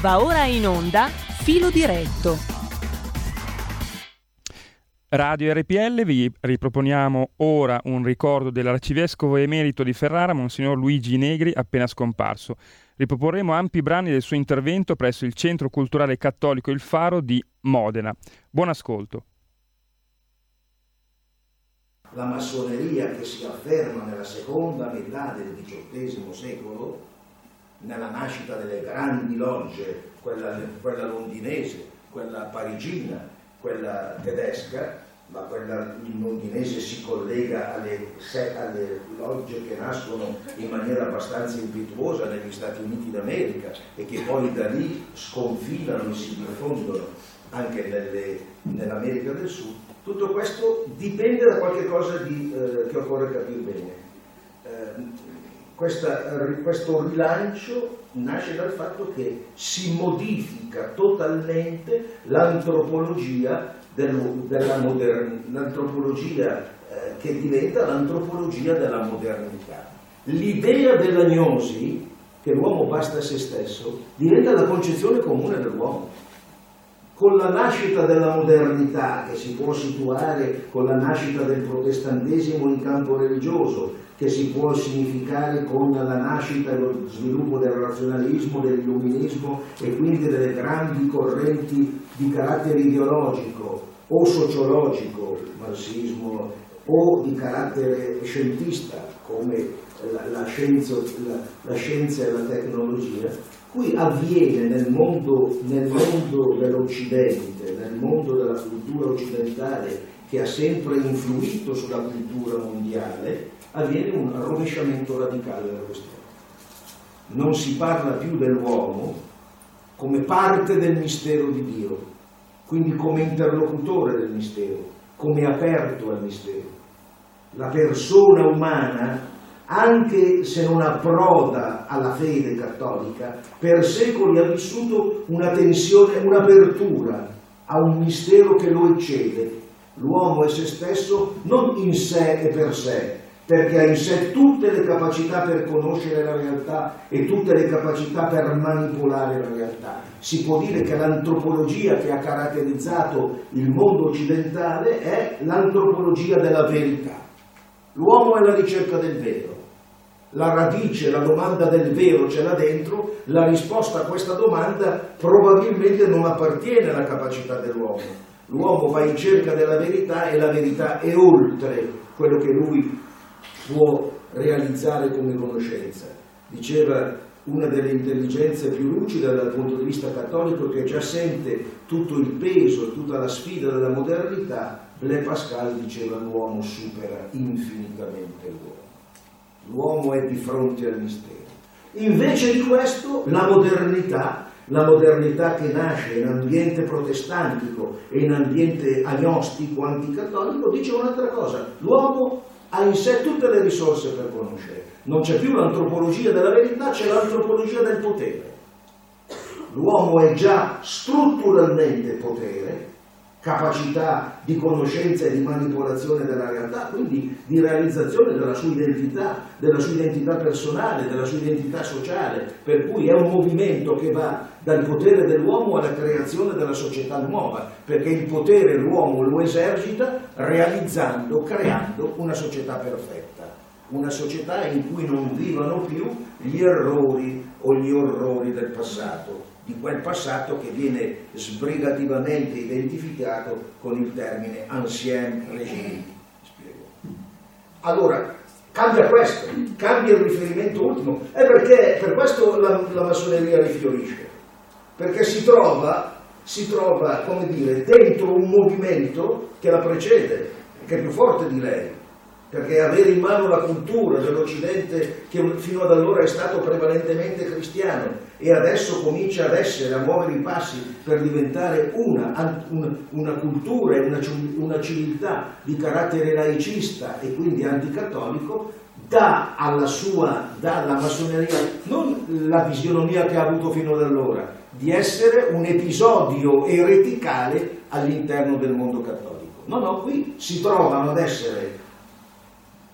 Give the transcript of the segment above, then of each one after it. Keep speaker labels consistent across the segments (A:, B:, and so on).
A: Va ora in onda Filo diretto.
B: Radio RPL vi riproponiamo ora un ricordo dell'arcivescovo emerito di Ferrara, Monsignor Luigi Negri, appena scomparso. Riproporremo ampi brani del suo intervento presso il Centro Culturale Cattolico Il Faro di Modena. Buon ascolto.
C: La massoneria che si afferma nella seconda metà del XVIII secolo, nella nascita delle grandi logge, quella, quella londinese, quella parigina, quella tedesca, ma quella londinese si collega alle, alle, logge che nascono in maniera abbastanza impetuosa negli Stati Uniti d'America e che poi da lì sconfinano e si diffondono anche nelle, nell'America del Sud. Tutto questo dipende da qualche cosa di, eh, che occorre capire bene. Eh, questa, questo rilancio nasce dal fatto che si modifica totalmente l'antropologia, l'antropologia eh, che diventa l'antropologia della modernità. L'idea della gnosi, che l'uomo basta a se stesso, diventa la concezione comune dell'uomo. Con la nascita della modernità, che si può situare con la nascita del protestantesimo in campo religioso, che si può significare con la nascita e lo sviluppo del razionalismo, dell'illuminismo e quindi delle grandi correnti di carattere ideologico o sociologico, il marxismo, o di carattere scientista come la, la, scienza, la, la scienza, e la tecnologia, qui avviene nel mondo, nel mondo dell'Occidente, nel mondo della cultura occidentale che ha sempre influito sulla cultura mondiale, avviene un rovesciamento radicale della questione. Non si parla più dell'uomo come parte del mistero di Dio, quindi come interlocutore del mistero, come aperto al mistero. La persona umana, anche se non approda alla fede cattolica, per secoli ha vissuto una tensione, un'apertura a un mistero che lo eccede. L'uomo è se stesso non in sé e per sé, perché ha in sé tutte le capacità per conoscere la realtà e tutte le capacità per manipolare la realtà. Si può dire che l'antropologia che ha caratterizzato il mondo occidentale è l'antropologia della verità. L'uomo è la ricerca del vero. La radice, la domanda del vero ce l'ha dentro, la risposta a questa domanda probabilmente non appartiene alla capacità dell'uomo. L'uomo va in cerca della verità e la verità è oltre quello che lui può realizzare come conoscenza. Diceva una delle intelligenze più lucide dal punto di vista cattolico che già sente tutto il peso, tutta la sfida della modernità, Blaise Pascal diceva l'uomo supera infinitamente l'uomo. L'uomo è di fronte al mistero. Invece di questo la modernità, la modernità che nasce in ambiente protestantico e in ambiente agnostico, anticattolico, dice un'altra cosa. L'uomo ha in sé tutte le risorse per conoscere. Non c'è più l'antropologia della verità, c'è l'antropologia del potere. L'uomo è già strutturalmente potere, capacità di conoscenza e di manipolazione della realtà, quindi di realizzazione della sua identità, della sua identità personale, della sua identità sociale, per cui è un movimento che va dal potere dell'uomo alla creazione della società nuova, perché il potere l'uomo lo esercita realizzando, creando una società perfetta, una società in cui non vivano più gli errori o gli orrori del passato di quel passato che viene sbrigativamente identificato con il termine ancien régime. Allora, cambia questo, cambia il riferimento ultimo, è perché per questo la, la massoneria rifiorisce, perché si trova, si trova, come dire, dentro un movimento che la precede, che è più forte di lei, perché avere in mano la cultura dell'Occidente che fino ad allora è stato prevalentemente cristiano e adesso comincia ad essere, a muovere i passi per diventare una, una, una cultura e una, una civiltà di carattere laicista e quindi anticattolico, dà alla sua, dà alla massoneria non la fisionomia che ha avuto fino ad allora, di essere un episodio ereticale all'interno del mondo cattolico. No, no, qui si trovano ad essere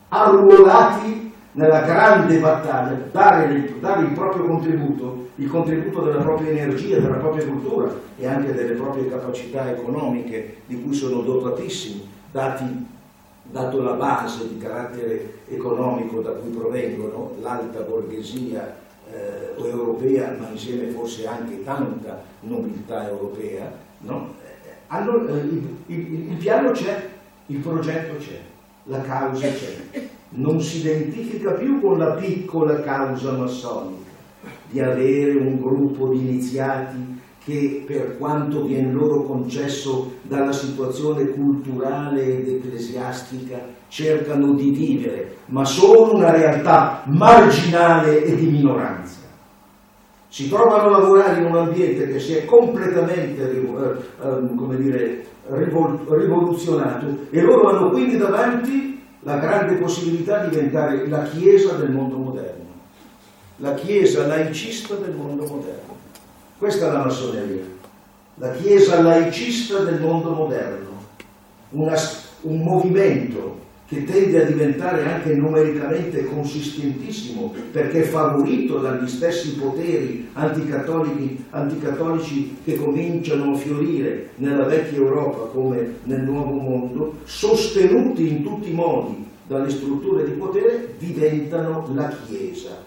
C: arruolati nella grande battaglia, dare, dare, il proprio contributo, il contributo della propria energia, della propria cultura e anche delle proprie capacità economiche di cui sono dotatissimi, dati, dato la base di carattere economico da cui provengono, l'alta borghesia eh, europea, ma insieme forse anche tanta nobiltà europea, no? Eh, allora, eh, il, il, il piano c'è, il progetto c'è, la causa c'è non si identifica più con la piccola causa massonica di avere un gruppo di iniziati che per quanto viene loro concesso dalla situazione culturale ed ecclesiastica cercano di vivere, ma sono una realtà marginale e di minoranza. Si trovano a lavorare in un ambiente che si è completamente eh, eh, dire, rivoluzionato e loro hanno quindi davanti la grande possibilità di diventare la Chiesa del mondo moderno, la Chiesa laicista del mondo moderno. Questa è la massoneria, la Chiesa laicista del mondo moderno, una, un movimento che tende a diventare anche numericamente consistentissimo perché favorito dagli stessi poteri anticattolici, anticattolici che cominciano a fiorire nella vecchia Europa come nel nuovo mondo, sostenuti in tutti i modi dalle strutture di potere, diventano la Chiesa,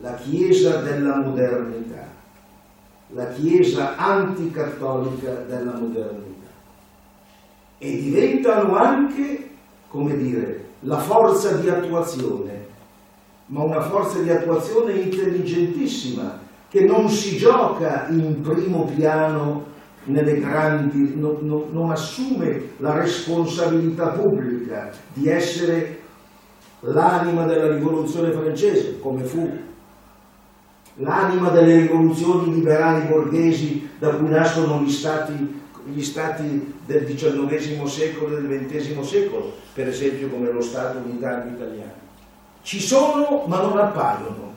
C: la Chiesa della modernità, la Chiesa anticattolica della modernità. E diventano anche come dire, la forza di attuazione, ma una forza di attuazione intelligentissima, che non si gioca in primo piano nelle grandi, non, non, non assume la responsabilità pubblica di essere l'anima della rivoluzione francese, come fu l'anima delle rivoluzioni liberali borghesi da cui nascono gli stati gli stati del XIX secolo e del XX secolo, per esempio come lo Stato unitario italiano. Ci sono ma non appaiono,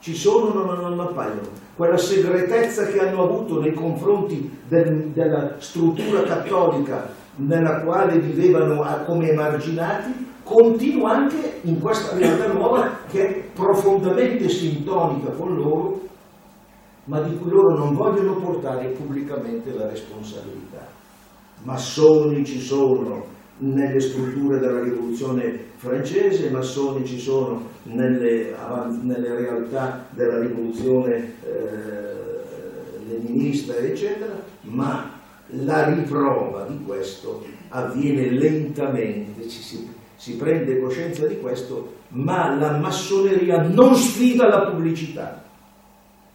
C: ci sono ma non appaiono. Quella segretezza che hanno avuto nei confronti del, della struttura cattolica nella quale vivevano come emarginati, continua anche in questa realtà nuova che è profondamente sintonica con loro ma di cui loro non vogliono portare pubblicamente la responsabilità. Massoni ci sono nelle strutture della rivoluzione francese, massoni ci sono nelle, nelle realtà della rivoluzione eh, leninista, eccetera, ma la riprova di questo avviene lentamente, ci si, si prende coscienza di questo, ma la massoneria non sfida la pubblicità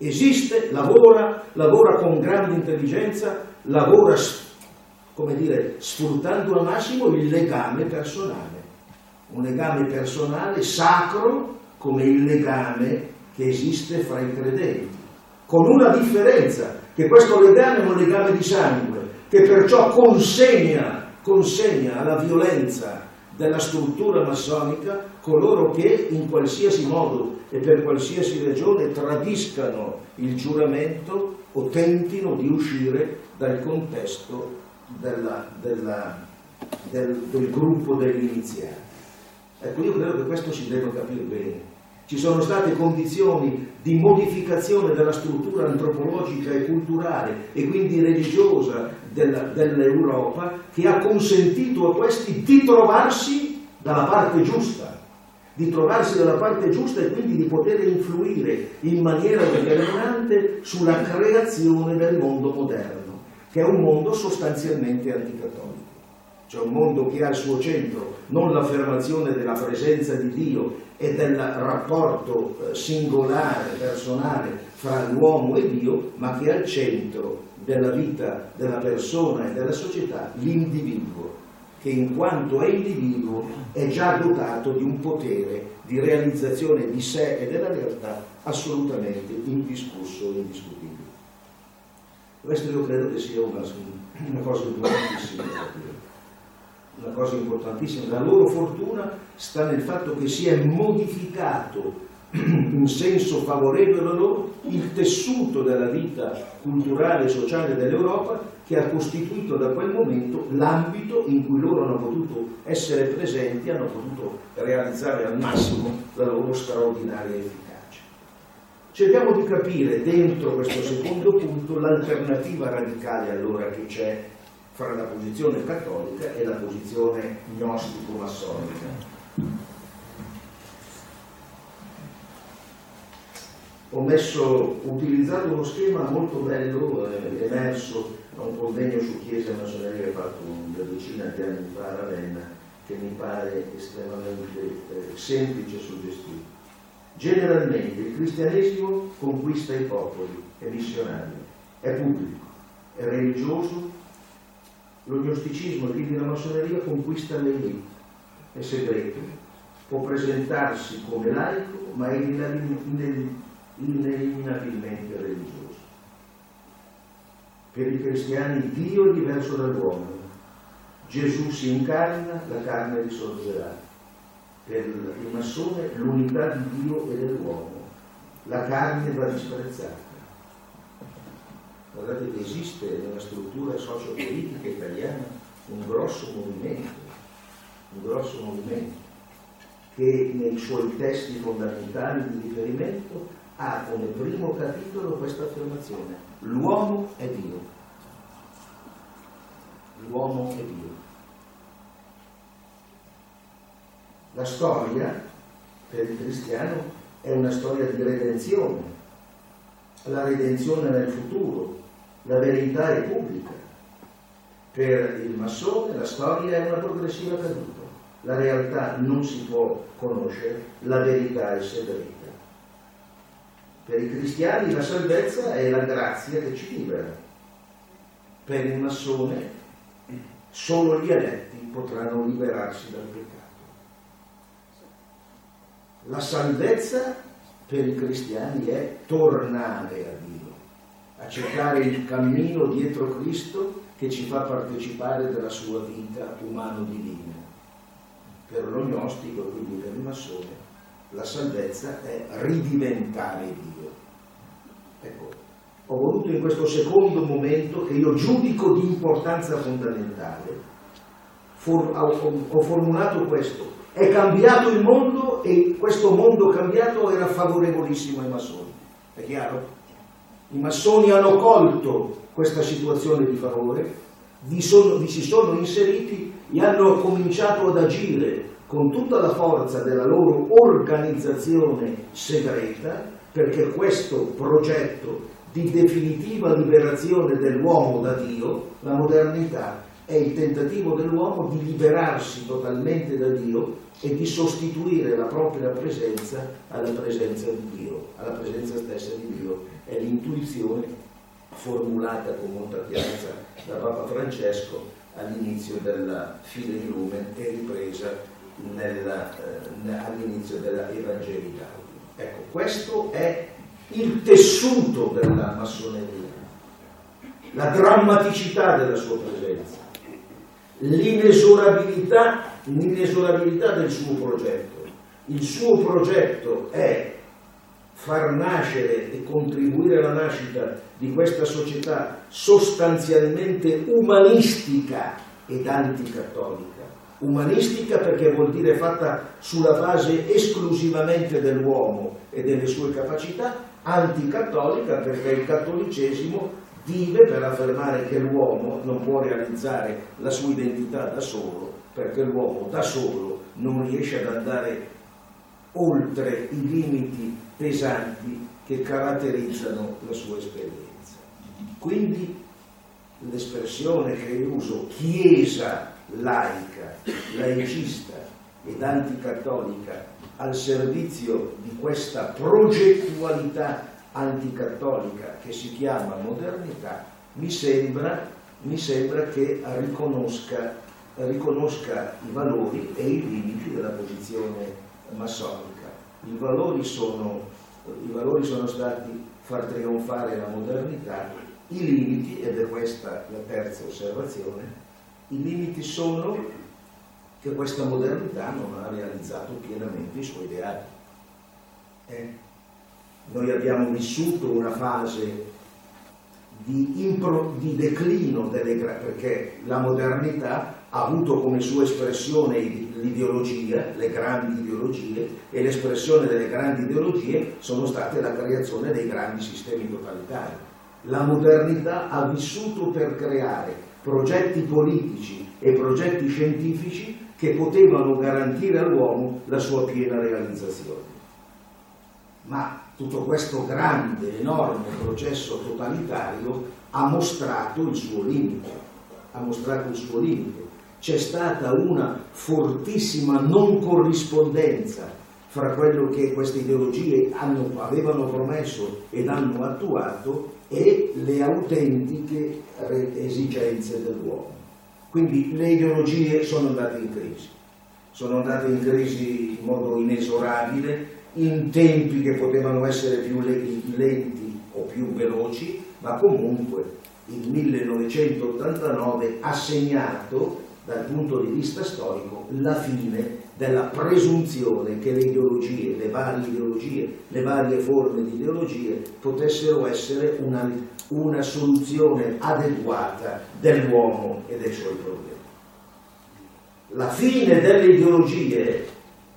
C: esiste, lavora, lavora con grande intelligenza, lavora, come dire, sfruttando al massimo il legame personale, un legame personale sacro come il legame che esiste fra i credenti, con una differenza, che questo legame è un legame di sangue, che perciò consegna, consegna alla violenza della struttura massonica coloro che in qualsiasi modo e per qualsiasi ragione tradiscano il giuramento o tentino di uscire dal contesto della, della, del, del gruppo degli iniziati. Ecco, io credo che questo si debba capire bene. Ci sono state condizioni di modificazione della struttura antropologica e culturale e quindi religiosa dell'Europa che ha consentito a questi di trovarsi dalla parte giusta, di trovarsi dalla parte giusta e quindi di poter influire in maniera determinante sulla creazione del mondo moderno, che è un mondo sostanzialmente anticattolico. Cioè un mondo che ha al suo centro non l'affermazione della presenza di Dio e del rapporto eh, singolare, personale fra l'uomo e Dio, ma che ha al centro della vita della persona e della società l'individuo, che in quanto è individuo è già dotato di un potere di realizzazione di sé e della realtà assolutamente indiscusso e indiscutibile. Questo io credo che sia una, una cosa importantissima Una cosa importantissima. La loro fortuna sta nel fatto che si è modificato in senso favorevole il tessuto della vita culturale e sociale dell'Europa che ha costituito da quel momento l'ambito in cui loro hanno potuto essere presenti, hanno potuto realizzare al massimo la loro straordinaria efficacia. Cerchiamo di capire dentro questo secondo punto l'alternativa radicale allora che c'è fra la posizione cattolica e la posizione gnostico-massonica. Ho messo, utilizzato uno schema molto bello, eh, emerso da un convegno su Chiesa e Massoneria fatto una decina di anni fa a Ravenna, che mi pare estremamente eh, semplice e suggestivo. Generalmente il cristianesimo conquista i popoli, è missionario, è pubblico, è religioso, lo gnosticismo e quindi la massoneria conquista le elite, è segreto, può presentarsi come laico, ma è ineliminabilmente religioso. Per i cristiani Dio è diverso dall'uomo. Gesù si incarna, la carne risorgerà. Per il massone l'unità di Dio e dell'uomo. La carne va disprezzata. Guardate che esiste nella struttura socio-politica italiana un grosso movimento, un grosso movimento che nei suoi testi fondamentali di riferimento ha come primo capitolo questa affermazione, l'uomo è Dio. L'uomo è Dio. La storia per il cristiano è una storia di redenzione, la redenzione nel futuro, la verità è pubblica. Per il massone la storia è una progressiva caduta, la realtà non si può conoscere, la verità è segreta. Per i cristiani la salvezza è la grazia che ci libera. Per il massone solo gli eletti potranno liberarsi dal peccato. La salvezza per i cristiani è tornare a Dio a cercare il cammino dietro Cristo che ci fa partecipare della sua vita umano-divina. Per lo gnostico, quindi per il massone, la salvezza è ridiventare Dio. Ecco, ho voluto in questo secondo momento, che io giudico di importanza fondamentale, for, ho, ho formulato questo. È cambiato il mondo e questo mondo cambiato era favorevolissimo ai massoni. È chiaro? I massoni hanno colto questa situazione di favore, vi, sono, vi si sono inseriti e hanno cominciato ad agire con tutta la forza della loro organizzazione segreta perché questo progetto di definitiva liberazione dell'uomo da Dio, la modernità, è il tentativo dell'uomo di liberarsi totalmente da Dio e di sostituire la propria presenza alla presenza di Dio, alla presenza stessa di Dio è l'intuizione formulata con molta chiarezza da Papa Francesco all'inizio della fine di Lumen e ripresa eh, all'inizio della Evangelii Ecco, questo è il tessuto della massoneria, la drammaticità della sua presenza, l'inesorabilità, l'inesorabilità del suo progetto. Il suo progetto è far nascere e contribuire alla nascita di questa società sostanzialmente umanistica ed anticattolica. Umanistica perché vuol dire fatta sulla base esclusivamente dell'uomo e delle sue capacità, anticattolica perché il cattolicesimo vive per affermare che l'uomo non può realizzare la sua identità da solo, perché l'uomo da solo non riesce ad andare oltre i limiti pesanti che caratterizzano la sua esperienza. Quindi l'espressione che io uso, chiesa laica, laicista ed anticattolica al servizio di questa progettualità anticattolica che si chiama modernità, mi sembra, mi sembra che riconosca, riconosca i valori e i limiti della posizione massonica. I valori sono, i valori sono stati far trionfare la modernità, i limiti, ed è questa la terza osservazione, i limiti sono che questa modernità non ha realizzato pienamente i suoi ideali. Eh? Noi abbiamo vissuto una fase di, impro, di declino delle, perché la modernità ha avuto come sua espressione l'ideologia, le grandi ideologie, e l'espressione delle grandi ideologie sono state la creazione dei grandi sistemi totalitari. La modernità ha vissuto per creare progetti politici e progetti scientifici che potevano garantire all'uomo la sua piena realizzazione. Ma tutto questo grande, enorme processo totalitario ha mostrato il suo limite, ha mostrato il suo limite. C'è stata una fortissima non corrispondenza fra quello che queste ideologie hanno, avevano promesso ed hanno attuato e le autentiche esigenze dell'uomo. Quindi le ideologie sono andate in crisi, sono andate in crisi in modo inesorabile, in tempi che potevano essere più lenti o più veloci, ma comunque il 1989 ha segnato dal punto di vista storico la fine della presunzione che le ideologie, le varie ideologie, le varie forme di ideologie potessero essere una, una soluzione adeguata dell'uomo e dei suoi problemi. La fine delle ideologie,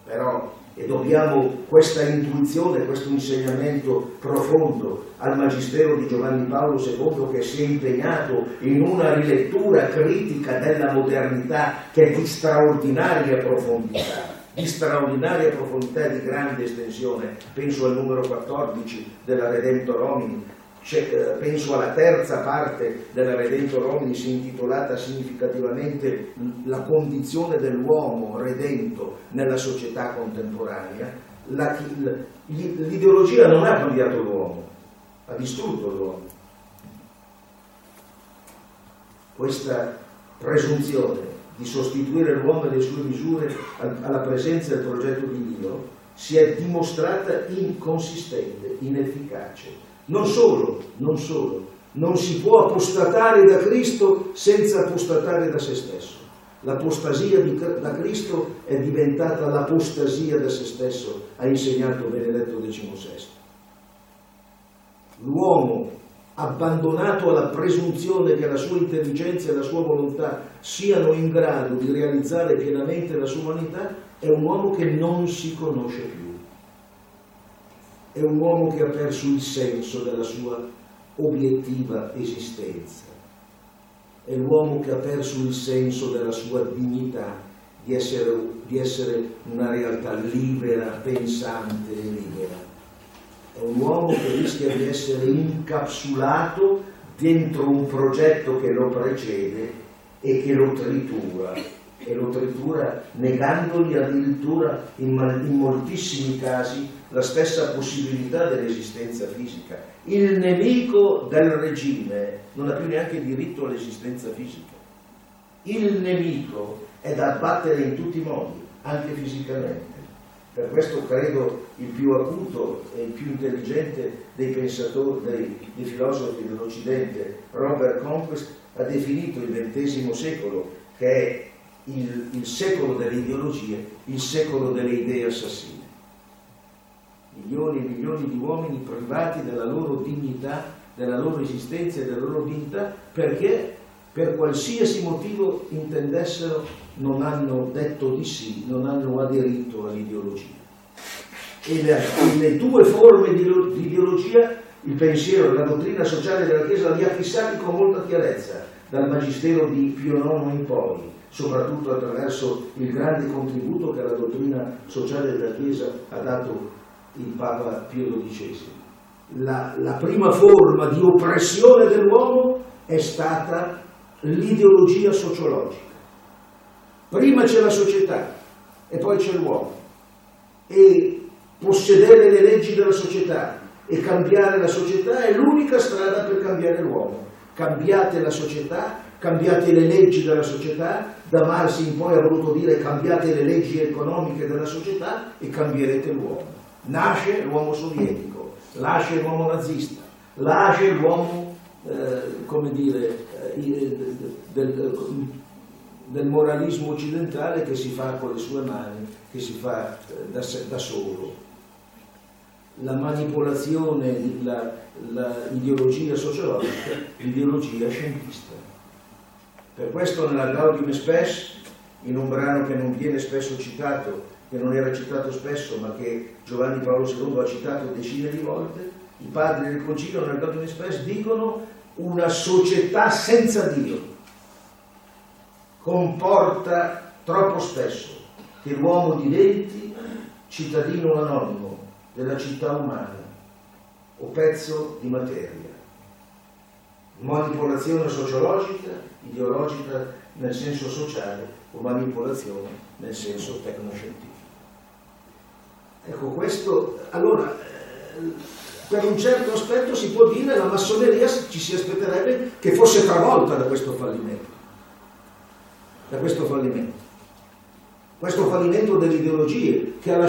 C: però, e dobbiamo questa intuizione, questo insegnamento profondo al Magistero di Giovanni Paolo II che si è impegnato in una rilettura critica della modernità che è di straordinaria profondità di straordinaria profondità e di grande estensione, penso al numero 14 della Redemptor Homini, eh, penso alla terza parte della Redentor Omnis intitolata significativamente La condizione dell'uomo redento nella società contemporanea, la, l'ideologia non ha cambiato l'uomo, ha distrutto l'uomo. Questa presunzione di sostituire l'uomo e le sue misure alla presenza del progetto di Dio si è dimostrata inconsistente, inefficace non solo, non solo, non si può apostatare da Cristo senza apostatare da se stesso. L'apostasia da Cristo è diventata l'apostasia da se stesso, ha insegnato Benedetto XVI. L'uomo abbandonato alla presunzione che la sua intelligenza e la sua volontà siano in grado di realizzare pienamente la sua umanità, è un uomo che non si conosce più è un uomo che ha perso il senso della sua obiettiva esistenza, è l'uomo che ha perso il senso della sua dignità di essere, di essere una realtà libera, pensante e libera. È un uomo che rischia di essere incapsulato dentro un progetto che lo precede e che lo tritura e lo tritura negandogli addirittura in, in moltissimi casi la stessa possibilità dell'esistenza fisica. Il nemico del regime non ha più neanche diritto all'esistenza fisica. Il nemico è da abbattere in tutti i modi, anche fisicamente. Per questo credo il più acuto e il più intelligente dei pensatori, dei, dei filosofi dell'Occidente, Robert Conquest, ha definito il XX secolo, che è il, il secolo delle ideologie, il secolo delle idee assassine. Milioni e milioni di uomini privati della loro dignità, della loro esistenza e della loro dignità perché per qualsiasi motivo intendessero non hanno detto di sì, non hanno aderito all'ideologia. E le, le due forme di, di ideologia, il pensiero e la dottrina sociale della Chiesa li ha fissati con molta chiarezza, dal Magistero di Pio IX in poi soprattutto attraverso il grande contributo che la dottrina sociale della Chiesa ha dato il Papa Pio XII. La, la prima forma di oppressione dell'uomo è stata l'ideologia sociologica. Prima c'è la società e poi c'è l'uomo. E possedere le leggi della società e cambiare la società è l'unica strada per cambiare l'uomo. Cambiate la società cambiate le leggi della società, da Marx in poi ha voluto dire cambiate le leggi economiche della società e cambierete l'uomo. Nasce l'uomo sovietico, nasce l'uomo nazista, nasce l'uomo, eh, come dire, eh, del, del, moralismo occidentale che si fa con le sue mani, che si fa eh, da, da solo. la manipolazione, l'ideologia sociologica, l'ideologia scientista. Per questo nella Gaudium Spes, in un brano che non viene spesso citato, che non era citato spesso, ma che Giovanni Paolo II ha citato decine di volte, i padri del concilio nel Gaudium Spes dicono una società senza Dio comporta troppo spesso che l'uomo diventi cittadino anonimo della città umana o pezzo di materia. Manipolazione sociologica, ideologica nel senso sociale o manipolazione nel senso tecnoscientifico. Ecco questo, allora, eh, per un certo aspetto si può dire che la massoneria ci si aspetterebbe che fosse travolta da questo fallimento, da questo fallimento, questo fallimento delle ideologie che alla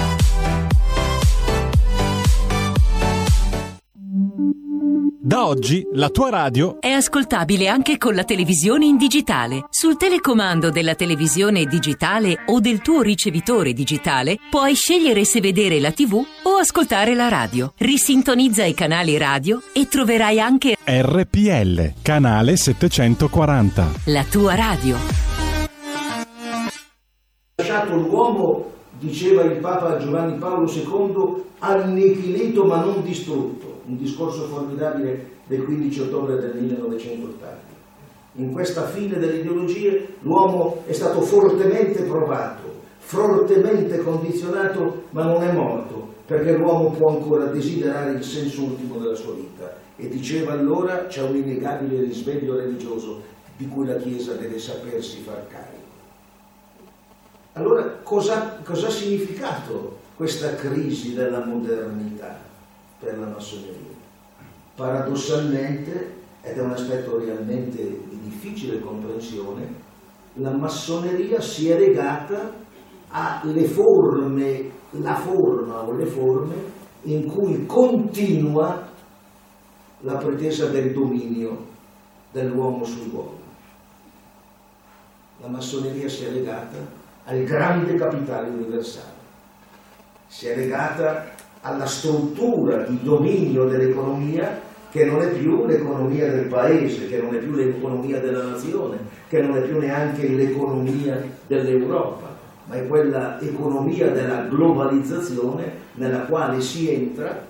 D: Da oggi la tua radio
E: è ascoltabile anche con la televisione in digitale. Sul telecomando della televisione digitale o del tuo ricevitore digitale puoi scegliere se vedere la TV o ascoltare la radio. Risintonizza i canali radio e troverai anche
D: RPL, canale 740.
E: La tua radio.
C: Lasciato l'uomo, diceva il Papa Giovanni Paolo II, annichilito ma non distrutto un discorso formidabile del 15 ottobre del 1980. In questa fine delle ideologie l'uomo è stato fortemente provato, fortemente condizionato, ma non è morto, perché l'uomo può ancora desiderare il senso ultimo della sua vita. E diceva allora c'è un innegabile risveglio religioso di cui la Chiesa deve sapersi far carico. Allora cosa, ha significato questa crisi della modernità? Per la massoneria. Paradossalmente, ed è un aspetto realmente di difficile comprensione, la massoneria si è legata alle forme, la forma o le forme in cui continua la pretesa del dominio dell'uomo sull'uomo. La massoneria si è legata al grande capitale universale, si è legata alla struttura di dominio dell'economia che non è più l'economia del paese, che non è più l'economia della nazione, che non è più neanche l'economia dell'Europa, ma è quella economia della globalizzazione nella quale si entra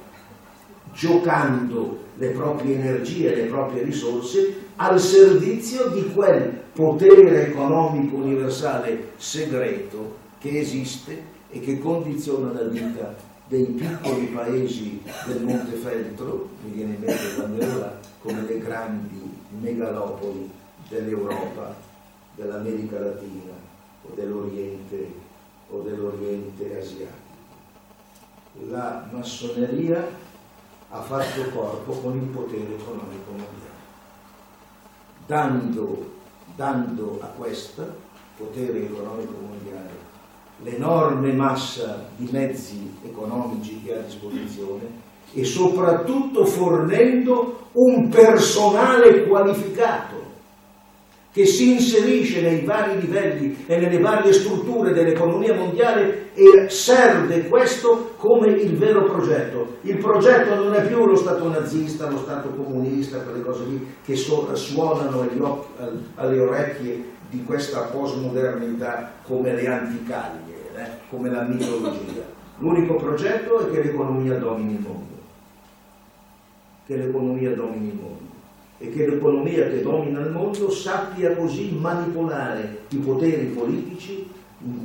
C: giocando le proprie energie le proprie risorse al servizio di quel potere economico universale segreto che esiste e che condiziona la vita dei piccoli paesi del Montefeltro, mi viene in mente quando ero là, come le grandi megalopoli dell'Europa, dell'America Latina o dell'Oriente o dell'Oriente asiatico. La massoneria ha fatto corpo con il potere economico mondiale, dando, dando a questo potere economico mondiale l'enorme massa di mezzi economici che ha a disposizione e soprattutto fornendo un personale qualificato che si inserisce nei vari livelli e nelle varie strutture dell'economia mondiale e serve questo come il vero progetto. Il progetto non è più lo Stato nazista, lo Stato comunista, quelle cose lì che suonano alle orecchie di questa postmodernità come le anticaglie eh, come la mitologia. L'unico progetto è che l'economia domini il mondo, che l'economia domini il mondo e che l'economia che domina il mondo sappia così manipolare i poteri politici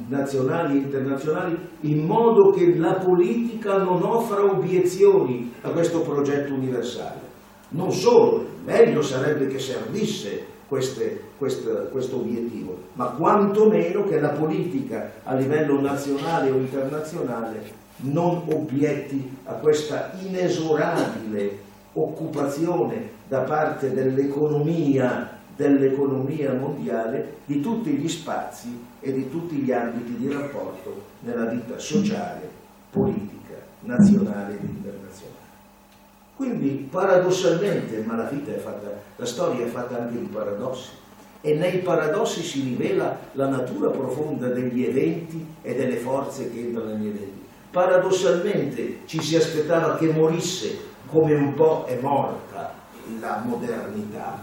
C: nazionali e internazionali in modo che la politica non offra obiezioni a questo progetto universale. Non solo, meglio sarebbe che servisse queste, queste, questo obiettivo, ma quantomeno che la politica a livello nazionale o internazionale non obietti a questa inesorabile occupazione da parte dell'economia dell'economia mondiale di tutti gli spazi e di tutti gli ambiti di rapporto nella vita sociale, politica, nazionale ed internazionale. Quindi paradossalmente, ma la vita è fatta, la storia è fatta anche di paradossi, e nei paradossi si rivela la natura profonda degli eventi e delle forze che entrano negli eventi. Paradossalmente ci si aspettava che morisse come un po' è morta la modernità,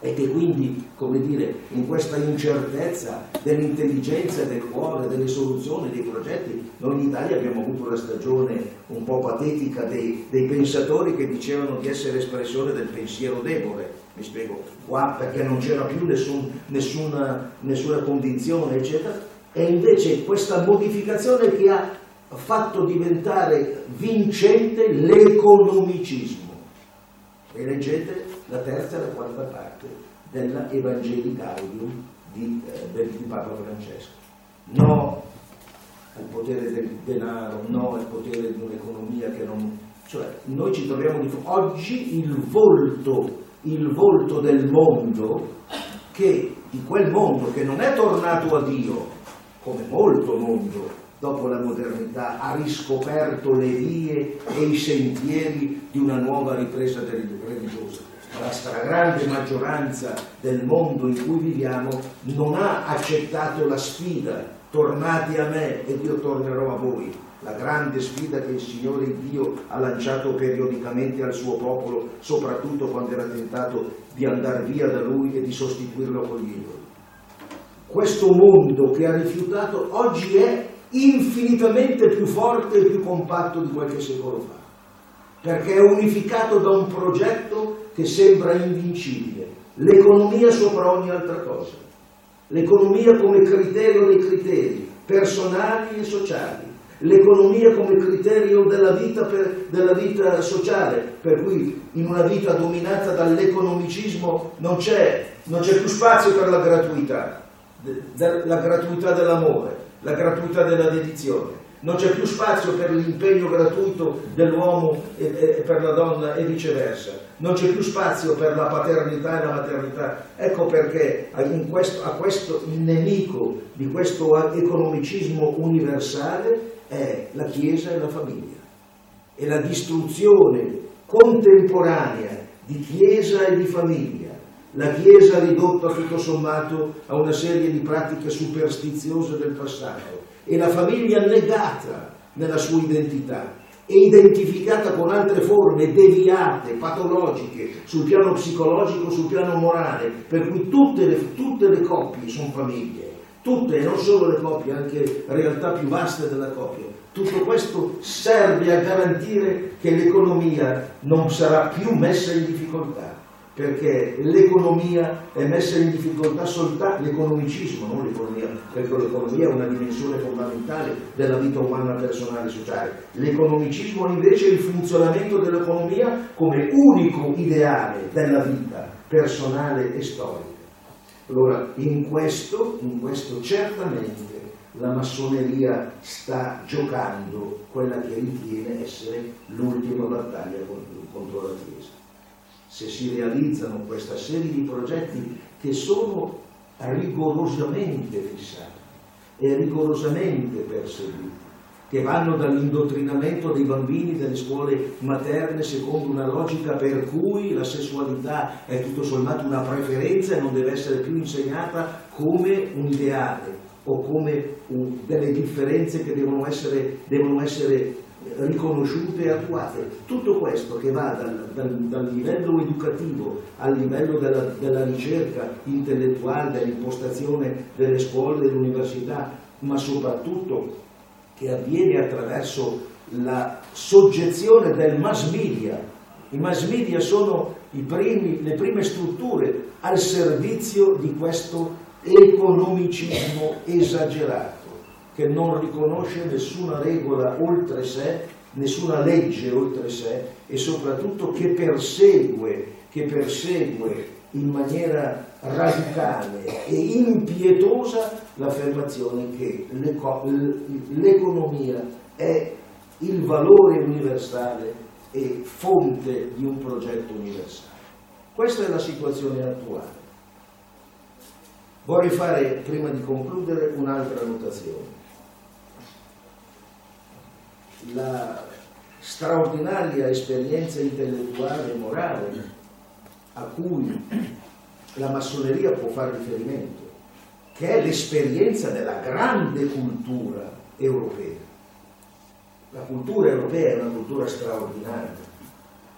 C: e che quindi, come dire, in questa incertezza dell'intelligenza, del cuore, delle soluzioni, dei progetti, noi in Italia abbiamo avuto la stagione un po' patetica dei, dei pensatori che dicevano di essere espressione del pensiero debole, mi spiego, qua perché non c'era più nessun, nessuna, nessuna condizione, eccetera, e invece questa modificazione che ha fatto diventare vincente l'economicismo. E leggete la terza e la quarta parte della Evangelicalium di, eh, di Papa Francesco. No al potere del denaro, no al potere di un'economia che non... Cioè, noi ci troviamo di fronte... Oggi il volto, il volto del mondo, che, di quel mondo che non è tornato a Dio, come molto mondo dopo la modernità, ha riscoperto le vie e i sentieri di una nuova ripresa religiosa la stragrande maggioranza del mondo in cui viviamo non ha accettato la sfida, tornate a me ed io tornerò a voi, la grande sfida che il Signore Dio ha lanciato periodicamente al suo popolo, soprattutto quando era tentato di andare via da lui e di sostituirlo con gli idoli. Questo mondo che ha rifiutato oggi è infinitamente più forte e più compatto di qualche secolo fa, perché è unificato da un progetto che sembra invincibile, l'economia sopra ogni altra cosa, l'economia come criterio dei criteri personali e sociali, l'economia come criterio della vita, per, della vita sociale, per cui in una vita dominata dall'economicismo non c'è, non c'è più spazio per la gratuità, la gratuità dell'amore, la gratuità della dedizione non c'è più spazio per l'impegno gratuito dell'uomo e, e, per la donna e viceversa, non c'è più spazio per la paternità e la maternità. Ecco perché questo, a questo, il nemico di questo economicismo universale è la Chiesa e la famiglia. E la distruzione contemporanea di Chiesa e di famiglia, la Chiesa ridotta tutto sommato a una serie di pratiche superstiziose del passato, e la famiglia negata nella sua identità. E identificata con altre forme deviate, patologiche, sul piano psicologico, sul piano morale, per cui tutte le, tutte le coppie sono famiglie, tutte e non solo le coppie, anche realtà più vaste della coppia. Tutto questo serve a garantire che l'economia non sarà più messa in difficoltà perché l'economia è messa in difficoltà soltanto, l'economicismo, non l'economia, perché l'economia è una dimensione fondamentale della vita umana personale e sociale. L'economicismo invece è il funzionamento dell'economia come unico ideale della vita personale e storica. Allora, in questo, in questo certamente la massoneria sta giocando quella che ritiene essere l'ultima battaglia contro la Chiesa se si realizzano questa serie di progetti che sono rigorosamente fissati e rigorosamente perseguiti, che vanno dall'indottrinamento dei bambini delle scuole materne secondo una logica per cui la sessualità è tutto sommato una preferenza e non deve essere più insegnata come un ideale o come un, delle differenze che devono essere, devono essere riconosciute e attuate. Tutto questo che va dal, dal, dal livello educativo al livello della, della ricerca intellettuale, dell'impostazione delle scuole, delle università, ma soprattutto che avviene attraverso la soggezione del mass media. I mass media sono primi, le prime strutture al servizio di questo economicismo esagerato che non riconosce nessuna regola oltre sé, nessuna legge oltre sé e soprattutto che persegue, che persegue in maniera radicale e impietosa l'affermazione che l'economia è il valore universale e fonte di un progetto universale. Questa è la situazione attuale. Vorrei fare, prima di concludere, un'altra notazione la, straordinaria esperienza intellettuale e morale a cui la massoneria può fare riferimento, che è l'esperienza della grande cultura europea. La cultura europea è una cultura straordinaria.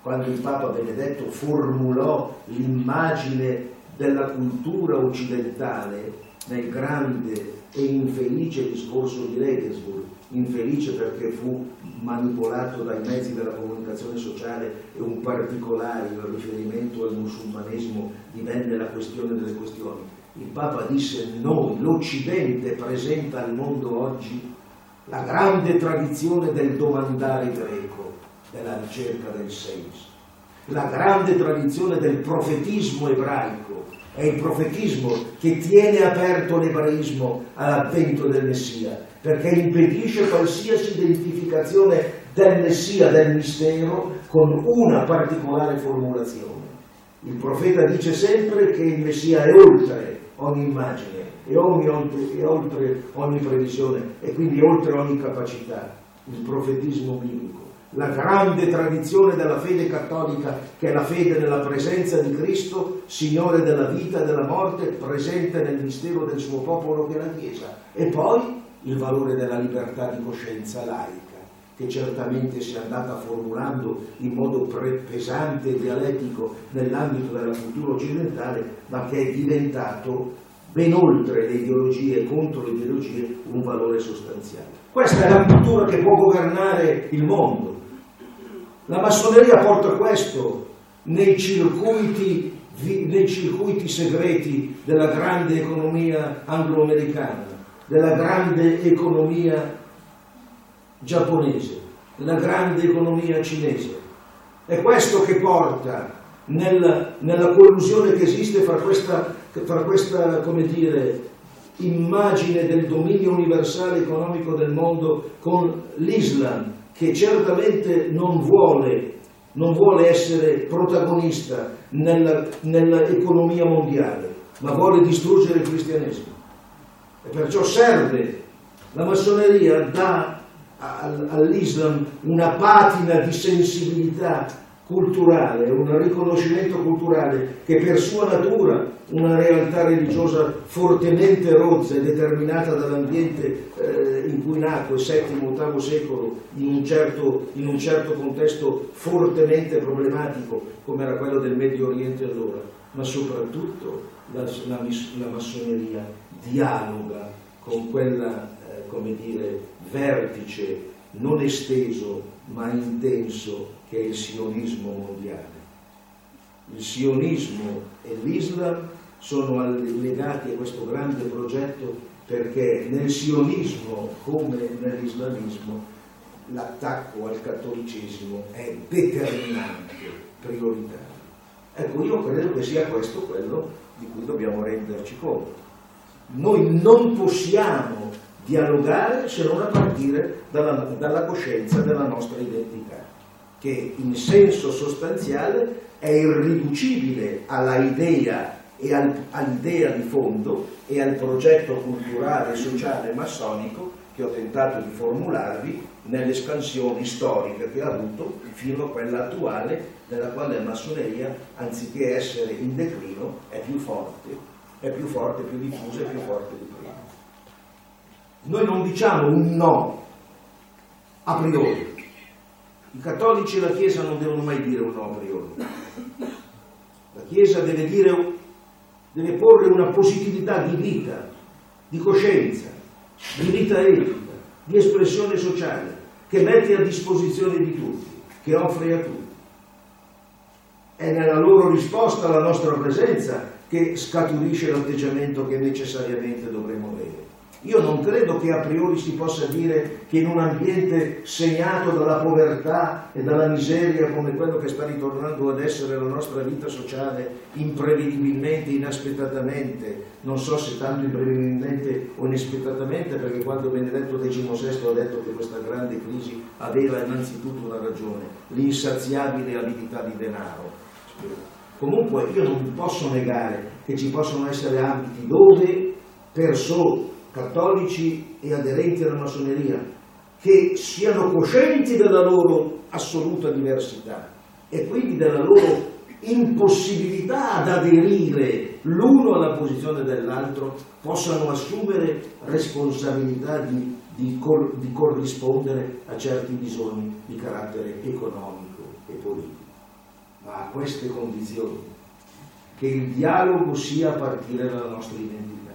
C: Quando il Papa Benedetto formulò l'immagine della cultura occidentale nel grande e infelice discorso di Regensburg, infelice perché fu manipolato dai mezzi della comunicazione sociale e un particolare in riferimento al musulmanesimo divenne la questione delle questioni. Il Papa disse noi, l'Occidente presenta al mondo oggi la grande tradizione del domandare greco, della ricerca del senso, la grande tradizione del profetismo ebraico, è il profetismo che tiene aperto l'ebraismo all'avvento del Messia, perché impedisce qualsiasi identificazione del Messia, del mistero, con una particolare formulazione. Il profeta dice sempre che il Messia è oltre ogni immagine e, ogni, oltre, oltre ogni previsione e quindi oltre ogni capacità, il profetismo biblico la grande tradizione della fede cattolica che è la fede nella presenza di Cristo, Signore della vita e della morte, presente nel mistero del suo popolo che è la Chiesa. E poi il valore della libertà di coscienza laica, che certamente si è andata formulando in modo pesante e dialettico nell'ambito della cultura occidentale, ma che è diventato ben oltre le ideologie e contro le ideologie un valore sostanziale. Questa è la cultura che può governare il mondo. La massoneria porta questo nei circuiti, nei circuiti segreti della grande economia anglo-americana, della grande economia giapponese, della grande economia cinese. È questo che porta nel, nella collusione che esiste fra questa, fra questa dire, immagine del dominio universale economico del mondo con l'Islam, che certamente non vuole, non vuole essere protagonista nell'economia mondiale, ma vuole distruggere il cristianesimo. Perciò serve, la massoneria dà all'Islam una patina di sensibilità culturale, un riconoscimento culturale che per sua natura una realtà religiosa fortemente rozza e determinata dall'ambiente eh, in cui nacque, VII-VIII secolo, in un, certo, in un certo contesto fortemente problematico come era quello del Medio Oriente allora, ma soprattutto la, la, la massoneria dialoga con quella, eh, dire, vertice non esteso ma intenso che è il sionismo mondiale. Il sionismo e l'Islam sono legati a questo grande progetto perché nel sionismo come nell'islamismo l'attacco al cattolicesimo è determinante, prioritario. Ecco, io credo che sia questo quello di cui dobbiamo renderci conto. Noi non possiamo dialogare se non a partire dalla, dalla coscienza della nostra identità, che in senso sostanziale è irriducibile alla idea e al, all'idea di fondo e al progetto culturale e sociale massonico che ho tentato di formularvi nelle scansioni storiche che ha avuto fino a quella attuale nella quale la massoneria anziché essere in declino è più forte, è più forte, più diffusa e più forte di prima. Noi non diciamo un no a priori. I cattolici e la Chiesa non devono mai dire un no a priori. La Chiesa deve, dire, deve porre una positività di vita, di coscienza, di vita etica, di espressione sociale, che mette a disposizione di tutti, che offre a tutti. È nella loro risposta alla nostra presenza che scaturisce l'atteggiamento che necessariamente dovremo avere. Io non credo che a priori si possa dire che in un ambiente segnato dalla povertà e dalla miseria come quello che sta ritornando ad essere la nostra vita sociale, imprevedibilmente, inaspettatamente, non so se tanto imprevedibilmente o inaspettatamente, perché quando Benedetto XVI ha detto che questa grande crisi aveva innanzitutto una ragione, l'insaziabile avidità di denaro. Comunque io non posso negare che ci possono essere ambiti dove persone cattolici e aderenti alla massoneria che siano coscienti della loro assoluta diversità e quindi della loro impossibilità ad aderire l'uno alla posizione dell'altro, possano assumere responsabilità di, di, cor, di corrispondere a certi bisogni di carattere economico e politico. Ma a queste condizioni, che il dialogo sia a partire dalla nostra identità,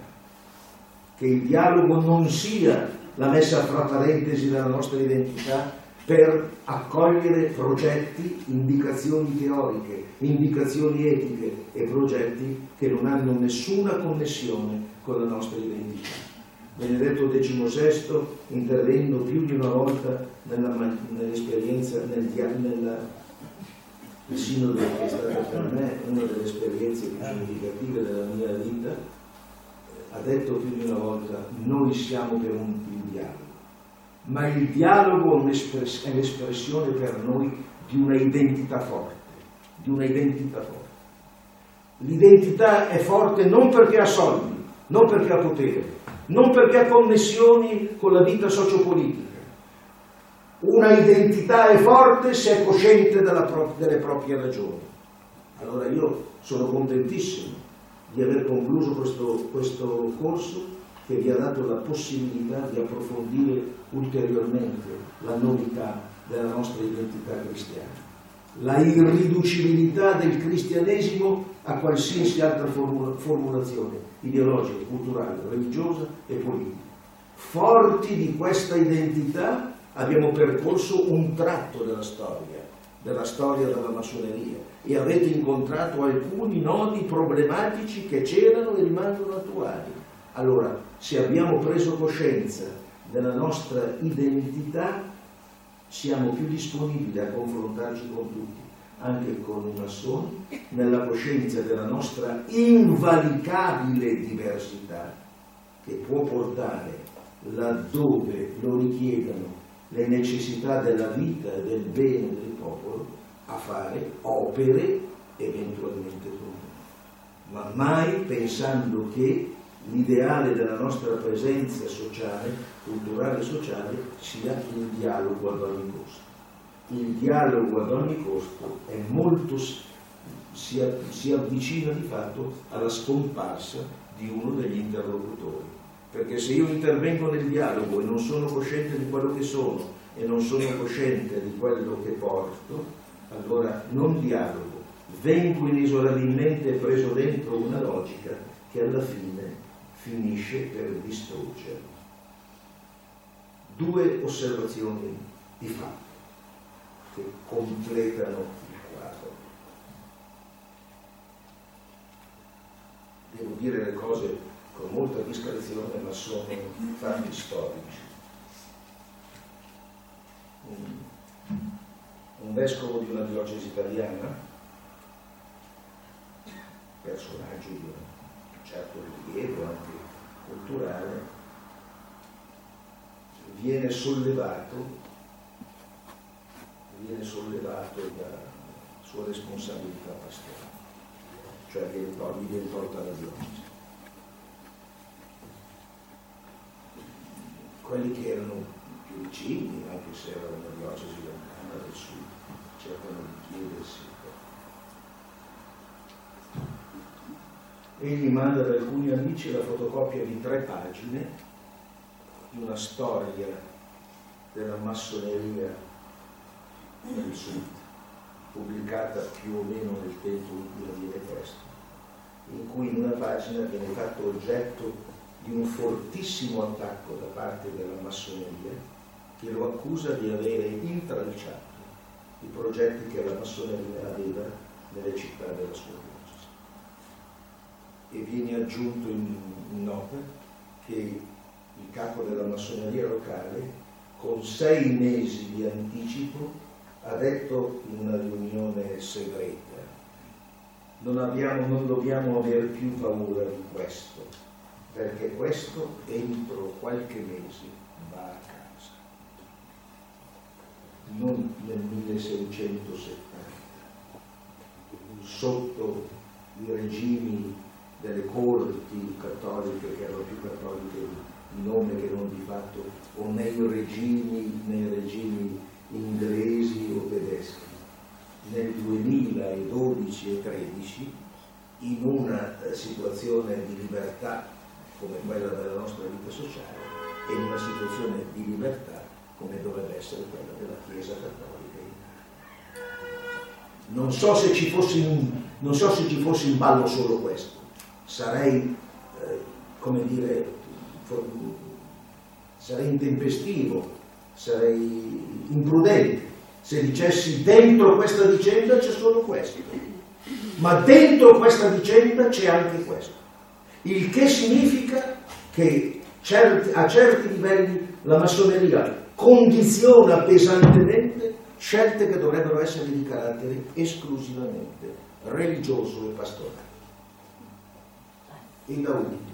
C: che il dialogo non sia la messa fra parentesi della nostra identità per accogliere progetti, indicazioni teoriche, indicazioni etiche e progetti che non hanno nessuna connessione con la nostra identità. Benedetto XVI, intervenendo più di una volta nella, nell'esperienza, nel, nella, il sinodo che è stata per me una delle esperienze più significative della mia vita, ha detto più di una volta, noi siamo per un dialogo ma il dialogo è l'espressione per noi di una identità forte, di una identità forte. L'identità è forte non perché ha soldi, non perché ha potere, non perché ha connessioni con la vita sociopolitica. Una identità è forte se è cosciente pro- delle proprie ragioni. Allora io sono contentissimo di aver concluso questo, questo corso che vi ha dato la possibilità di approfondire ulteriormente la novità della nostra identità cristiana, la irriducibilità del cristianesimo a qualsiasi altra formulazione ideologica, culturale, religiosa e politica. Forti di questa identità abbiamo percorso un tratto della storia, della storia della massoneria e avete incontrato alcuni nodi problematici che c'erano e rimangono attuali. Allora, se abbiamo preso coscienza della nostra identità, siamo più disponibili a confrontarci con tutti, anche con i massoni, nella coscienza della nostra invalicabile diversità che può portare laddove lo richiedono le necessità della vita e del bene del popolo a fare opere eventualmente comuni, ma mai pensando che l'ideale della nostra presenza sociale, culturale e sociale, sia il dialogo ad ogni costo. Il dialogo ad ogni costo è molto, si, avvicina di fatto alla scomparsa di uno degli interlocutori. Perché se io intervengo nel dialogo e non sono cosciente di quello che sono e non sono cosciente di quello che porto, allora non dialogo, vengo inesorabilmente preso dentro una logica che alla fine finisce per distruggere. Due osservazioni di fatto che completano il quadro. Devo dire le cose molta discrezione, ma sono fatti storici. Un, un vescovo di una diocesi italiana, personaggio di una certo rilievo anche culturale, viene sollevato, viene sollevato da sua responsabilità pastorale, cioè viene, gli viene tolta la diocesi. Quelli che erano più vicini, anche se era una diocesi lontana del sud, cercano di chiedersi egli manda ad alcuni amici la fotocopia di tre pagine di una storia della massoneria nel sud, pubblicata più o meno nel tempo avviene questo, in cui in una pagina viene fatto oggetto di un fortissimo attacco da parte della massoneria che lo accusa di avere intralciato i progetti che la massoneria aveva nelle città della sua vita e viene aggiunto in, in nota che il capo della massoneria locale con sei mesi di anticipo ha detto in una riunione segreta non, abbiamo, non dobbiamo avere più paura di questo perché questo entro qualche mese va a casa non nel 1670 sotto i regimi delle corti cattoliche che erano più cattoliche di nome che non di fatto, o nei regimi, nei regimi inglesi o tedeschi. Nel 2012 e 2013, in una eh, situazione di libertà come quella della nostra vita sociale e in una situazione di libertà come dovrebbe essere quella della Chiesa Cattolica in. Non so se ci fosse in, so se ci fosse in ballo solo questo, sarei, eh, come dire, sarei intempestivo, sarei imprudente. Se dicessi dentro questa vicenda c'è solo questo, ma dentro questa vicenda c'è anche questo, il che significa che certi, a certi livelli la massoneria condiziona pesantemente scelte che dovrebbero essere di carattere esclusivamente religioso e pastorale. E da ultimo,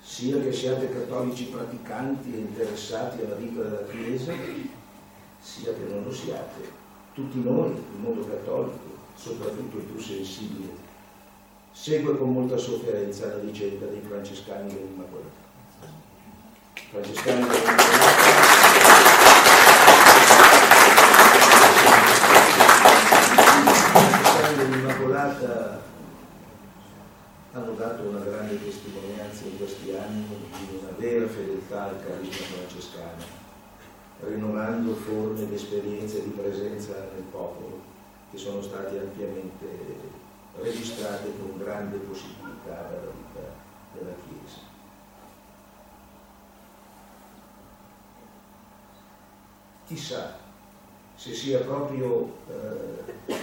C: sia che siate cattolici praticanti e interessati alla vita della Chiesa, sia che non lo siate, tutti noi, il mondo cattolico, soprattutto il più sensibile, segue con molta sofferenza la vicenda dei francescani dell'Immacolata. Francescani dell'Immacolata hanno dato una grande testimonianza in questi anni di una vera fedeltà al carisma francescano rinnovando forme di esperienze di presenza nel popolo che sono state ampiamente registrate con grande possibilità dalla vita della Chiesa. Chissà se sia proprio eh,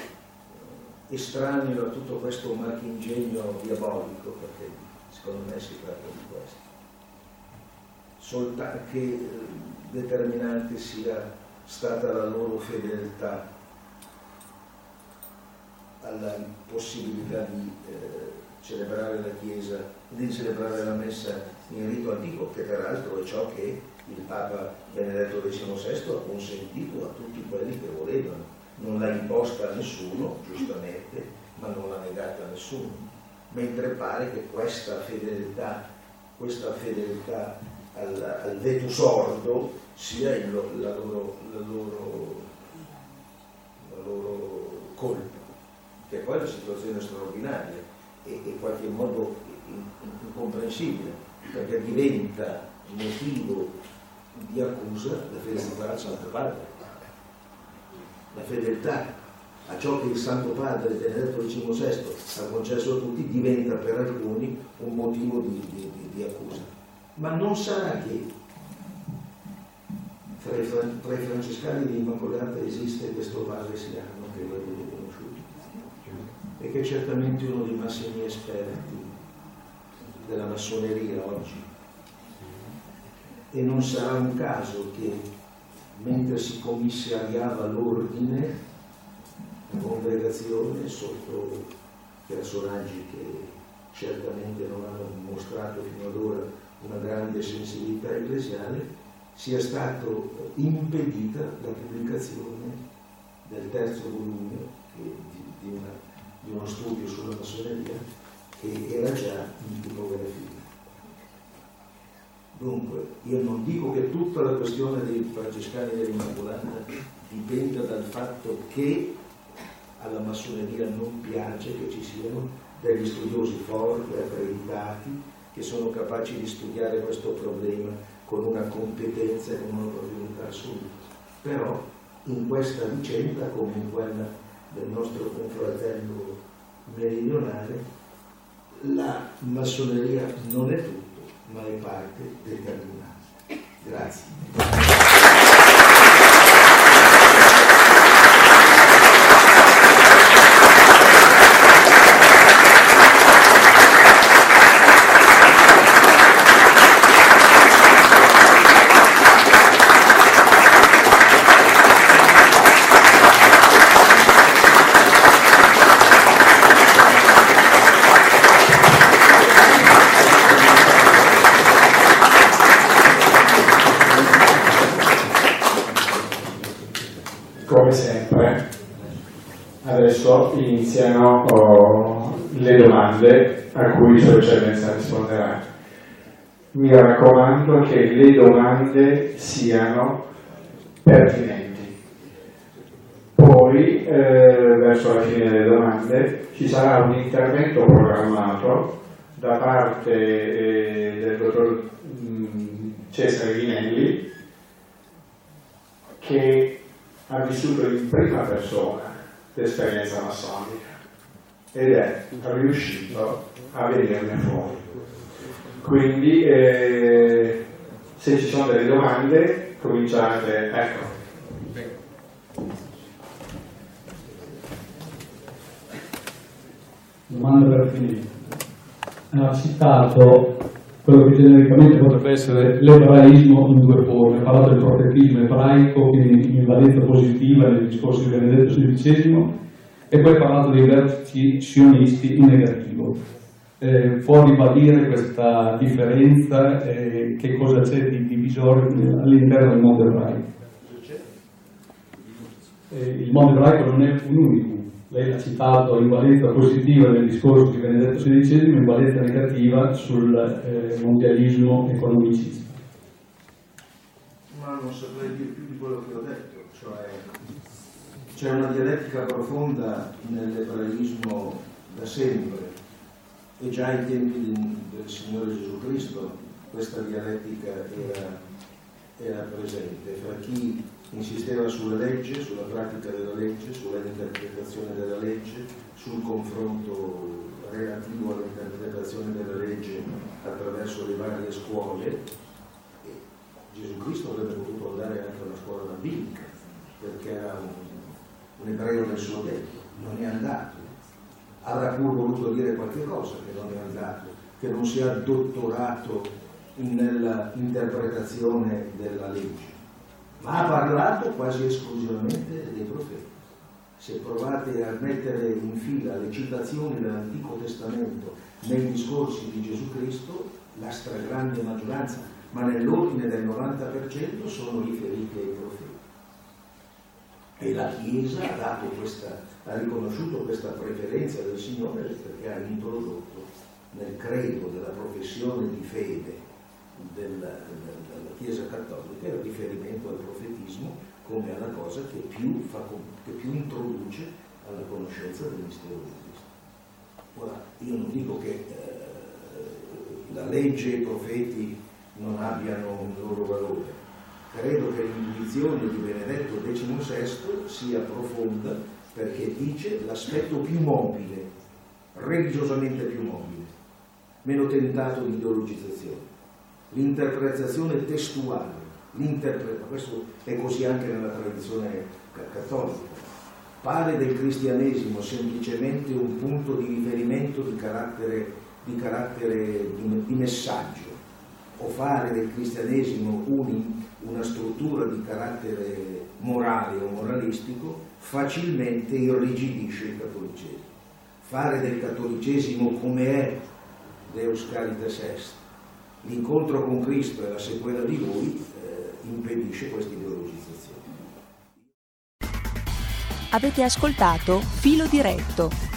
C: estraneo a tutto questo marchingegno diabolico, perché secondo me si tratta di questo. Soltanto che eh, determinante sia stata la loro fedeltà alla possibilità di eh, celebrare la Chiesa, di celebrare la Messa in rito antico, che peraltro è ciò che il Papa Benedetto XVI ha consentito a tutti quelli che volevano. Non l'ha imposta a nessuno, giustamente, ma non l'ha negata a nessuno. Mentre pare che questa fedeltà, questa fedeltà al, al veto sordo sia il, la, loro, la, loro, la, loro, colpa, che poi è una situazione straordinaria e in qualche modo incomprensibile, perché diventa motivo di accusa la fedeltà al Santo Padre. La fedeltà a ciò che il Santo Padre Benedetto XVI ha concesso a tutti diventa per alcuni un motivo di, di, di accusa. Ma non sarà che tra i, tra i francescani di Immacolata esiste questo Valesiano che voi avete conosciuto e che è certamente uno dei massimi esperti della massoneria oggi. E non sarà un caso che mentre si commissariava l'ordine, la congregazione sotto personaggi che certamente non hanno mostrato fino ad ora una grande sensibilità ecclesiale, sia stato impedita la pubblicazione del terzo volume di, uno studio sulla massoneria che era già in tipografia. Dunque, io non dico che tutta la questione dei francescani dell'Immacolata dipenda dal fatto che alla massoneria non piace che ci siano degli studiosi forti, accreditati, che sono capaci di studiare questo problema con una competenza e con una profondità assoluta. Però in questa vicenda, come in quella del nostro confratello meridionale, la massoneria non è tutto, ma è parte determinante. Grazie.
F: Domande a cui Sua Eccellenza risponderà. Mi raccomando che le domande siano pertinenti. Poi, eh, verso la fine delle domande, ci sarà un intervento programmato da parte eh, del dottor mm, Cesare Ghinelli che ha vissuto in prima persona l'esperienza ed è riuscito a venirne fuori. Quindi eh, se ci sono delle domande cominciate, ecco.
G: Domanda per finire. Ha citato quello che genericamente potrebbe essere l'ebraismo in due forme, ha parlato del profetismo ebraico in valenza positiva nel discorso di Benedetto XVI e poi parlato dei vertici sionisti in negativo. Eh, può ribadire questa differenza e che cosa c'è di divisorio all'interno del mondo ebraico? Eh, il mondo ebraico non è un unico, lei ha citato in valenza positiva nel discorso di Benedetto XVI, in valenza negativa sul eh, mondialismo economicista.
C: Ma non saprei più di quello che ho detto, cioè c'è una dialettica profonda nell'ebraismo da sempre e già ai tempi del Signore Gesù Cristo questa dialettica era, era presente fra chi insisteva sulla legge, sulla pratica della legge, sulla interpretazione della legge, sul confronto relativo all'interpretazione della legge attraverso le varie scuole. Gesù Cristo avrebbe potuto andare anche alla scuola rabbinica, perché era un, un ebreo del suo tempo, non è andato. Avrà pur voluto dire qualche cosa che non è andato, che non si è dottorato nell'interpretazione della legge ma ha parlato quasi esclusivamente dei profeti. Se provate a mettere in fila le citazioni dell'Antico Testamento nei discorsi di Gesù Cristo, la stragrande maggioranza, ma nell'ordine del 90% sono riferiti ai profeti. E la Chiesa ha, questa, ha riconosciuto questa preferenza del Signore perché ha introdotto nel credo della professione di fede della, della Chiesa Cattolica il riferimento al profetismo come alla cosa che più, fa, che più introduce alla conoscenza del mistero di Cristo. Ora, io non dico che eh, la legge e i profeti non abbiano un loro valore, credo che l'intuizione di Benedetto XVI sia profonda perché dice l'aspetto più mobile, religiosamente più mobile, meno tentato di ideologizzazione. L'interpretazione testuale, questo è così anche nella tradizione cattolica, fare del cristianesimo semplicemente un punto di riferimento di carattere, di, carattere, di, messaggio o fare del cristianesimo un, una struttura di carattere morale o moralistico facilmente irrigidisce il cattolicesimo. Fare del cattolicesimo come è Deus Caritas Est, l'incontro con Cristo e la sequela di Lui eh, impedisce questa ideologizzazione.
A: Avete ascoltato Filo Diretto